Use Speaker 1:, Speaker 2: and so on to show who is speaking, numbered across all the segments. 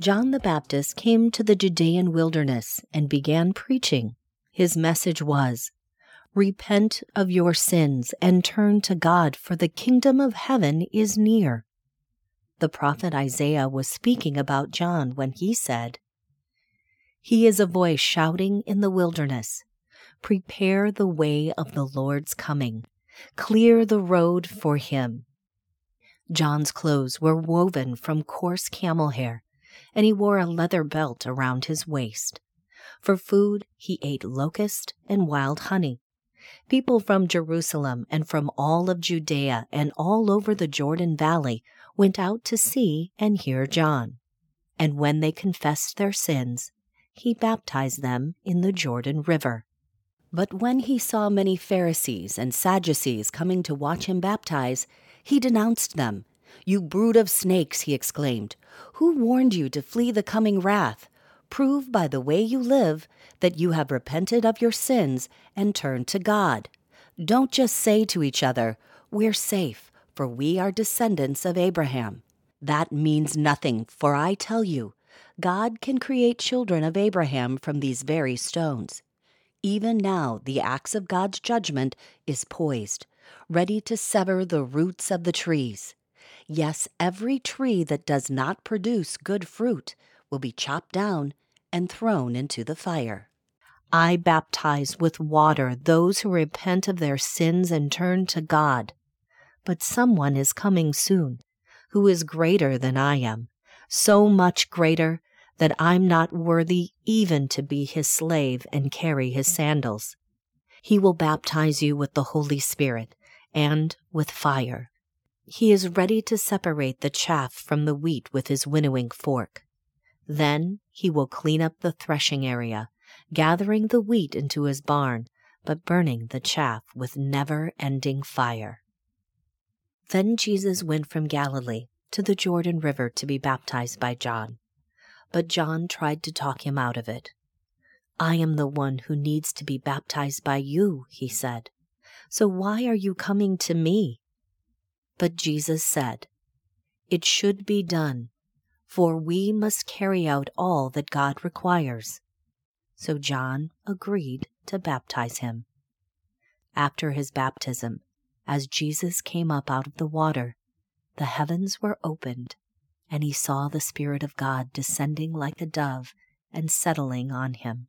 Speaker 1: John the Baptist came to the Judean wilderness and began preaching. His message was, Repent of your sins and turn to God, for the kingdom of heaven is near. The prophet Isaiah was speaking about John when he said, He is a voice shouting in the wilderness, Prepare the way of the Lord's coming, clear the road for him. John's clothes were woven from coarse camel hair, and he wore a leather belt around his waist. For food, he ate locust and wild honey. People from Jerusalem and from all of Judea and all over the Jordan Valley went out to see and hear John. And when they confessed their sins, he baptized them in the Jordan River. But when he saw many Pharisees and Sadducees coming to watch him baptize, he denounced them. You brood of snakes, he exclaimed. Who warned you to flee the coming wrath? Prove by the way you live that you have repented of your sins and turned to God. Don't just say to each other, We're safe, for we are descendants of Abraham. That means nothing, for I tell you, God can create children of Abraham from these very stones. Even now, the axe of God's judgment is poised, ready to sever the roots of the trees. Yes, every tree that does not produce good fruit will be chopped down and thrown into the fire. I baptize with water those who repent of their sins and turn to God. But someone is coming soon who is greater than I am, so much greater that I'm not worthy even to be his slave and carry his sandals. He will baptize you with the Holy Spirit and with fire. He is ready to separate the chaff from the wheat with his winnowing fork. Then he will clean up the threshing area, gathering the wheat into his barn, but burning the chaff with never ending fire. Then Jesus went from Galilee to the Jordan River to be baptized by John. But John tried to talk him out of it. I am the one who needs to be baptized by you, he said. So why are you coming to me? But Jesus said, It should be done, for we must carry out all that God requires. So John agreed to baptize him. After his baptism, as Jesus came up out of the water, the heavens were opened, and he saw the Spirit of God descending like a dove and settling on him.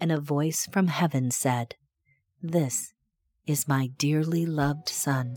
Speaker 1: And a voice from heaven said, This is my dearly loved Son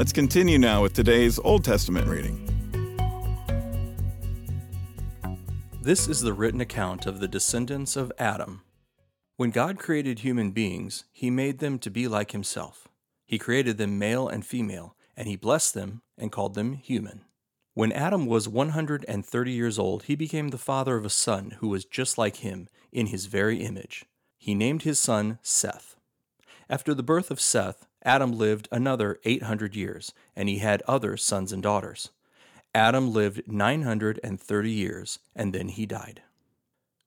Speaker 2: Let's continue now with today's Old Testament reading.
Speaker 3: This is the written account of the descendants of Adam. When God created human beings, he made them to be like himself. He created them male and female, and he blessed them and called them human. When Adam was 130 years old, he became the father of a son who was just like him in his very image. He named his son Seth. After the birth of Seth, Adam lived another 800 years, and he had other sons and daughters. Adam lived 930 years, and then he died.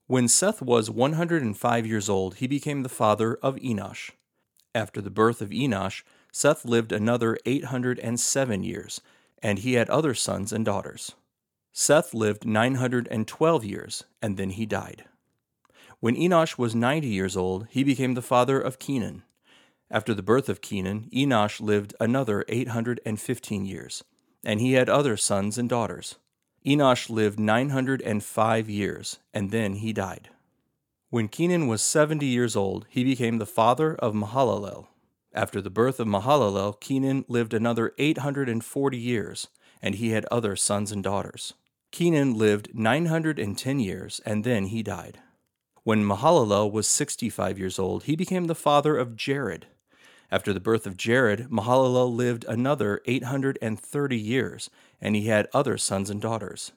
Speaker 3: When Seth was 105 years old, he became the father of Enosh. After the birth of Enosh, Seth lived another 807 years, and he had other sons and daughters. Seth lived 912 years, and then he died. When Enosh was 90 years old, he became the father of Kenan. After the birth of Kenan, Enosh lived another 815 years, and he had other sons and daughters. Enosh lived 905 years, and then he died. When Kenan was seventy years old, he became the father of Mahalalel. After the birth of Mahalalel, Kenan lived another 840 years, and he had other sons and daughters. Kenan lived 910 years, and then he died. When Mahalalel was 65 years old, he became the father of Jared. After the birth of Jared, Mahalalel lived another 830 years, and he had other sons and daughters.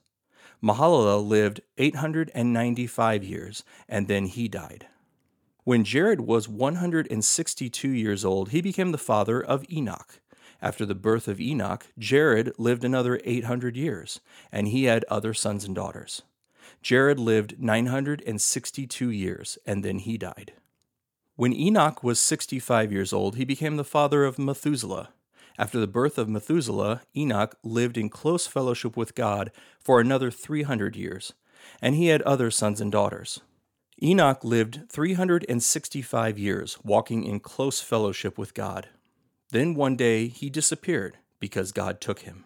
Speaker 3: Mahalalel lived 895 years, and then he died. When Jared was 162 years old, he became the father of Enoch. After the birth of Enoch, Jared lived another 800 years, and he had other sons and daughters. Jared lived 962 years, and then he died. When Enoch was 65 years old, he became the father of Methuselah. After the birth of Methuselah, Enoch lived in close fellowship with God for another 300 years, and he had other sons and daughters. Enoch lived 365 years, walking in close fellowship with God. Then one day he disappeared because God took him.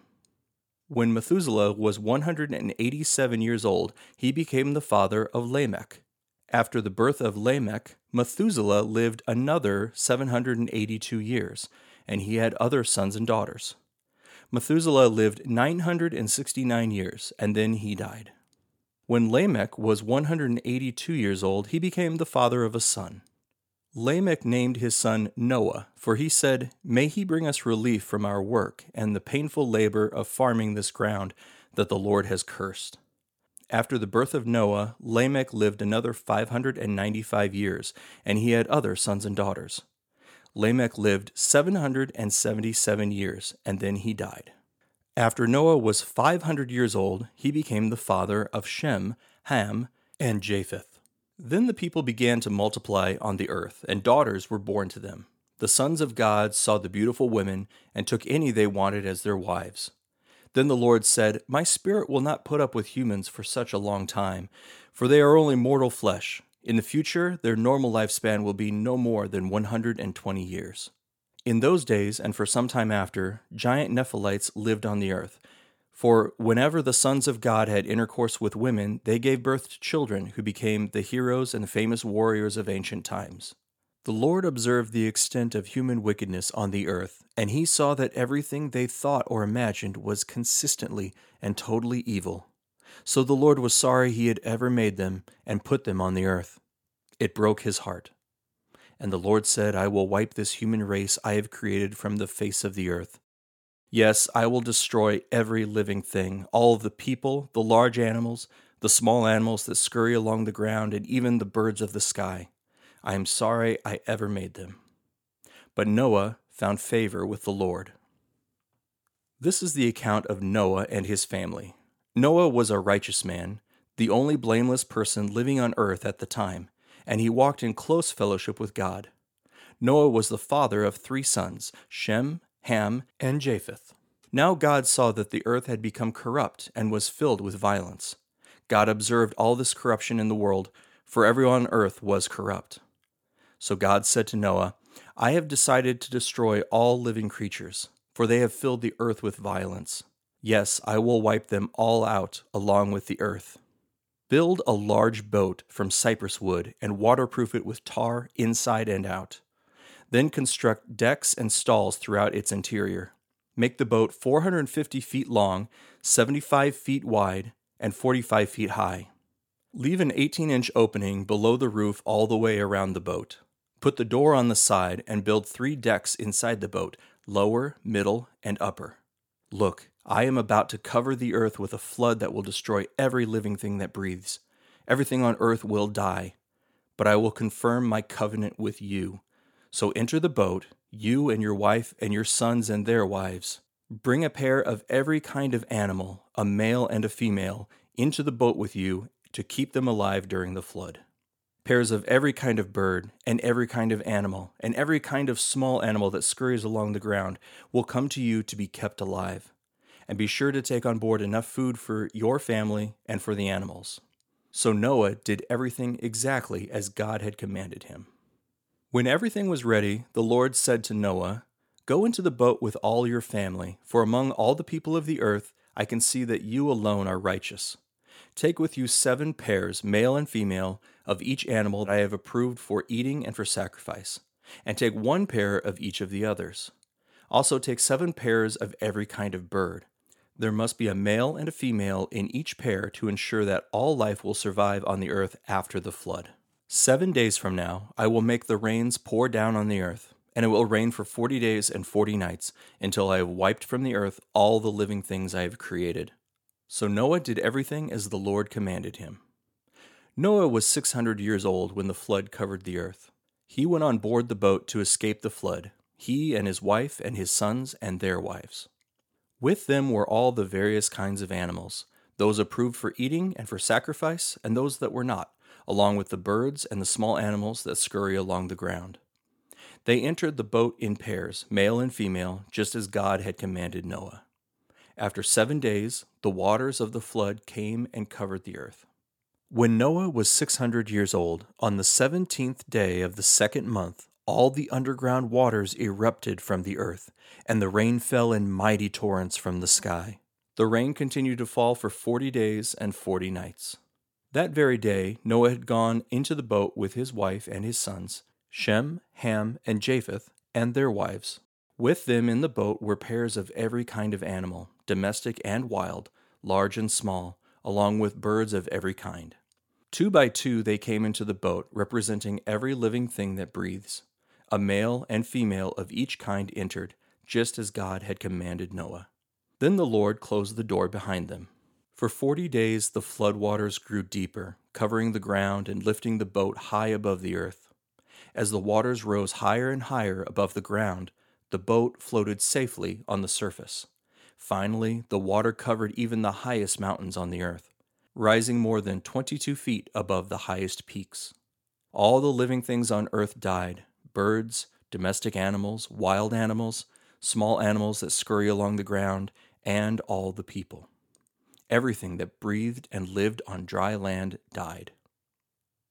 Speaker 3: When Methuselah was 187 years old, he became the father of Lamech. After the birth of Lamech, Methuselah lived another 782 years, and he had other sons and daughters. Methuselah lived 969 years, and then he died. When Lamech was 182 years old, he became the father of a son. Lamech named his son Noah, for he said, May he bring us relief from our work and the painful labor of farming this ground that the Lord has cursed. After the birth of Noah, Lamech lived another 595 years, and he had other sons and daughters. Lamech lived 777 years, and then he died. After Noah was 500 years old, he became the father of Shem, Ham, and Japheth. Then the people began to multiply on the earth, and daughters were born to them. The sons of God saw the beautiful women, and took any they wanted as their wives. Then the Lord said, My spirit will not put up with humans for such a long time, for they are only mortal flesh. In the future, their normal lifespan will be no more than 120 years. In those days, and for some time after, giant Nephilites lived on the earth. For whenever the sons of God had intercourse with women, they gave birth to children who became the heroes and famous warriors of ancient times. The Lord observed the extent of human wickedness on the earth, and he saw that everything they thought or imagined was consistently and totally evil. So the Lord was sorry he had ever made them and put them on the earth. It broke his heart. And the Lord said, I will wipe this human race I have created from the face of the earth. Yes, I will destroy every living thing, all the people, the large animals, the small animals that scurry along the ground, and even the birds of the sky. I am sorry I ever made them. But Noah found favor with the Lord. This is the account of Noah and his family. Noah was a righteous man, the only blameless person living on earth at the time, and he walked in close fellowship with God. Noah was the father of three sons Shem, Ham, and Japheth. Now God saw that the earth had become corrupt and was filled with violence. God observed all this corruption in the world, for everyone on earth was corrupt. So God said to Noah, I have decided to destroy all living creatures, for they have filled the earth with violence. Yes, I will wipe them all out along with the earth. Build a large boat from cypress wood and waterproof it with tar inside and out. Then construct decks and stalls throughout its interior. Make the boat 450 feet long, 75 feet wide, and 45 feet high. Leave an 18 inch opening below the roof all the way around the boat. Put the door on the side and build three decks inside the boat lower, middle, and upper. Look, I am about to cover the earth with a flood that will destroy every living thing that breathes. Everything on earth will die. But I will confirm my covenant with you so enter the boat, you and your wife and your sons and their wives. Bring a pair of every kind of animal, a male and a female, into the boat with you to keep them alive during the flood. Pairs of every kind of bird, and every kind of animal, and every kind of small animal that scurries along the ground will come to you to be kept alive. And be sure to take on board enough food for your family and for the animals. So Noah did everything exactly as God had commanded him. When everything was ready, the Lord said to Noah, Go into the boat with all your family, for among all the people of the earth I can see that you alone are righteous. Take with you seven pairs, male and female, of each animal that I have approved for eating and for sacrifice, and take one pair of each of the others. Also take seven pairs of every kind of bird. There must be a male and a female in each pair to ensure that all life will survive on the earth after the flood. Seven days from now, I will make the rains pour down on the earth, and it will rain for forty days and forty nights until I have wiped from the earth all the living things I have created. So Noah did everything as the Lord commanded him. Noah was 600 years old when the flood covered the earth. He went on board the boat to escape the flood, he and his wife and his sons and their wives. With them were all the various kinds of animals, those approved for eating and for sacrifice, and those that were not, along with the birds and the small animals that scurry along the ground. They entered the boat in pairs, male and female, just as God had commanded Noah. After seven days, the waters of the flood came and covered the earth. When Noah was six hundred years old, on the seventeenth day of the second month, all the underground waters erupted from the earth, and the rain fell in mighty torrents from the sky. The rain continued to fall for forty days and forty nights. That very day, Noah had gone into the boat with his wife and his sons, Shem, Ham, and Japheth, and their wives. With them in the boat were pairs of every kind of animal, domestic and wild, large and small, along with birds of every kind. Two by two they came into the boat, representing every living thing that breathes. A male and female of each kind entered, just as God had commanded Noah. Then the Lord closed the door behind them. For forty days the flood waters grew deeper, covering the ground and lifting the boat high above the earth. As the waters rose higher and higher above the ground, the boat floated safely on the surface. Finally, the water covered even the highest mountains on the earth, rising more than 22 feet above the highest peaks. All the living things on earth died, birds, domestic animals, wild animals, small animals that scurry along the ground, and all the people. Everything that breathed and lived on dry land died.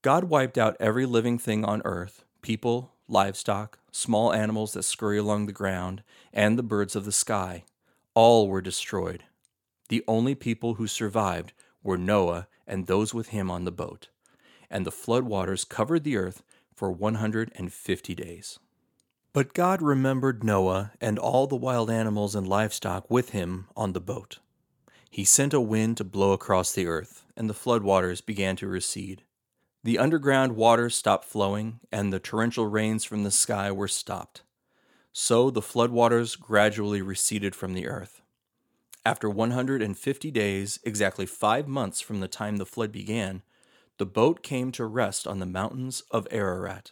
Speaker 3: God wiped out every living thing on earth people, livestock, small animals that scurry along the ground, and the birds of the sky. All were destroyed. The only people who survived were Noah and those with him on the boat. And the flood waters covered the earth for 150 days. But God remembered Noah and all the wild animals and livestock with him on the boat. He sent a wind to blow across the earth, and the flood waters began to recede. The underground waters stopped flowing, and the torrential rains from the sky were stopped. So the flood waters gradually receded from the earth. After 150 days, exactly five months from the time the flood began, the boat came to rest on the mountains of Ararat.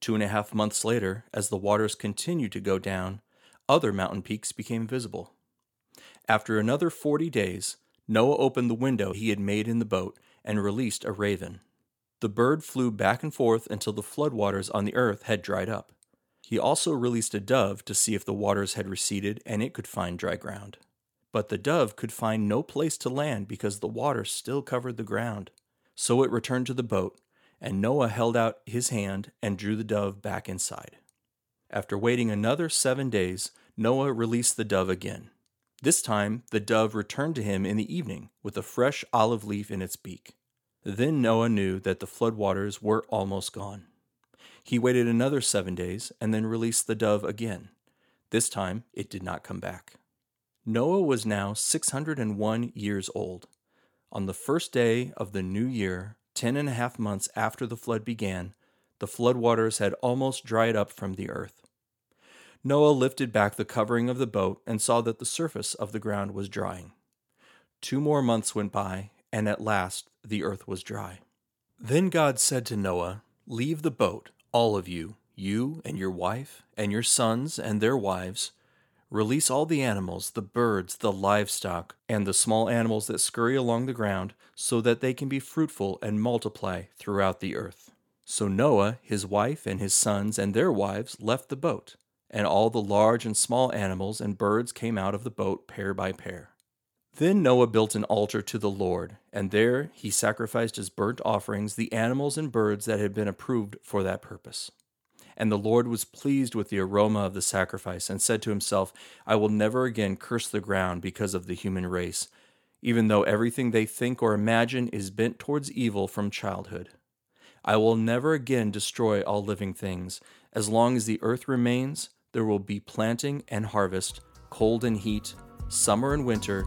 Speaker 3: Two and a half months later, as the waters continued to go down, other mountain peaks became visible. After another forty days, Noah opened the window he had made in the boat and released a raven. The bird flew back and forth until the floodwaters on the earth had dried up. He also released a dove to see if the waters had receded and it could find dry ground. But the dove could find no place to land because the water still covered the ground. So it returned to the boat, and Noah held out his hand and drew the dove back inside. After waiting another seven days, Noah released the dove again. This time, the dove returned to him in the evening with a fresh olive leaf in its beak. Then Noah knew that the flood waters were almost gone. He waited another seven days and then released the dove again. This time, it did not come back. Noah was now 601 years old. On the first day of the new year, ten and a half months after the flood began, the flood waters had almost dried up from the earth. Noah lifted back the covering of the boat and saw that the surface of the ground was drying. Two more months went by, and at last the earth was dry. Then God said to Noah, Leave the boat, all of you, you and your wife, and your sons and their wives, Release all the animals, the birds, the livestock, and the small animals that scurry along the ground, so that they can be fruitful and multiply throughout the earth. So Noah, his wife, and his sons and their wives left the boat, and all the large and small animals and birds came out of the boat pair by pair. Then Noah built an altar to the Lord, and there he sacrificed as burnt offerings the animals and birds that had been approved for that purpose. And the Lord was pleased with the aroma of the sacrifice, and said to himself, I will never again curse the ground because of the human race, even though everything they think or imagine is bent towards evil from childhood. I will never again destroy all living things. As long as the earth remains, there will be planting and harvest, cold and heat, summer and winter,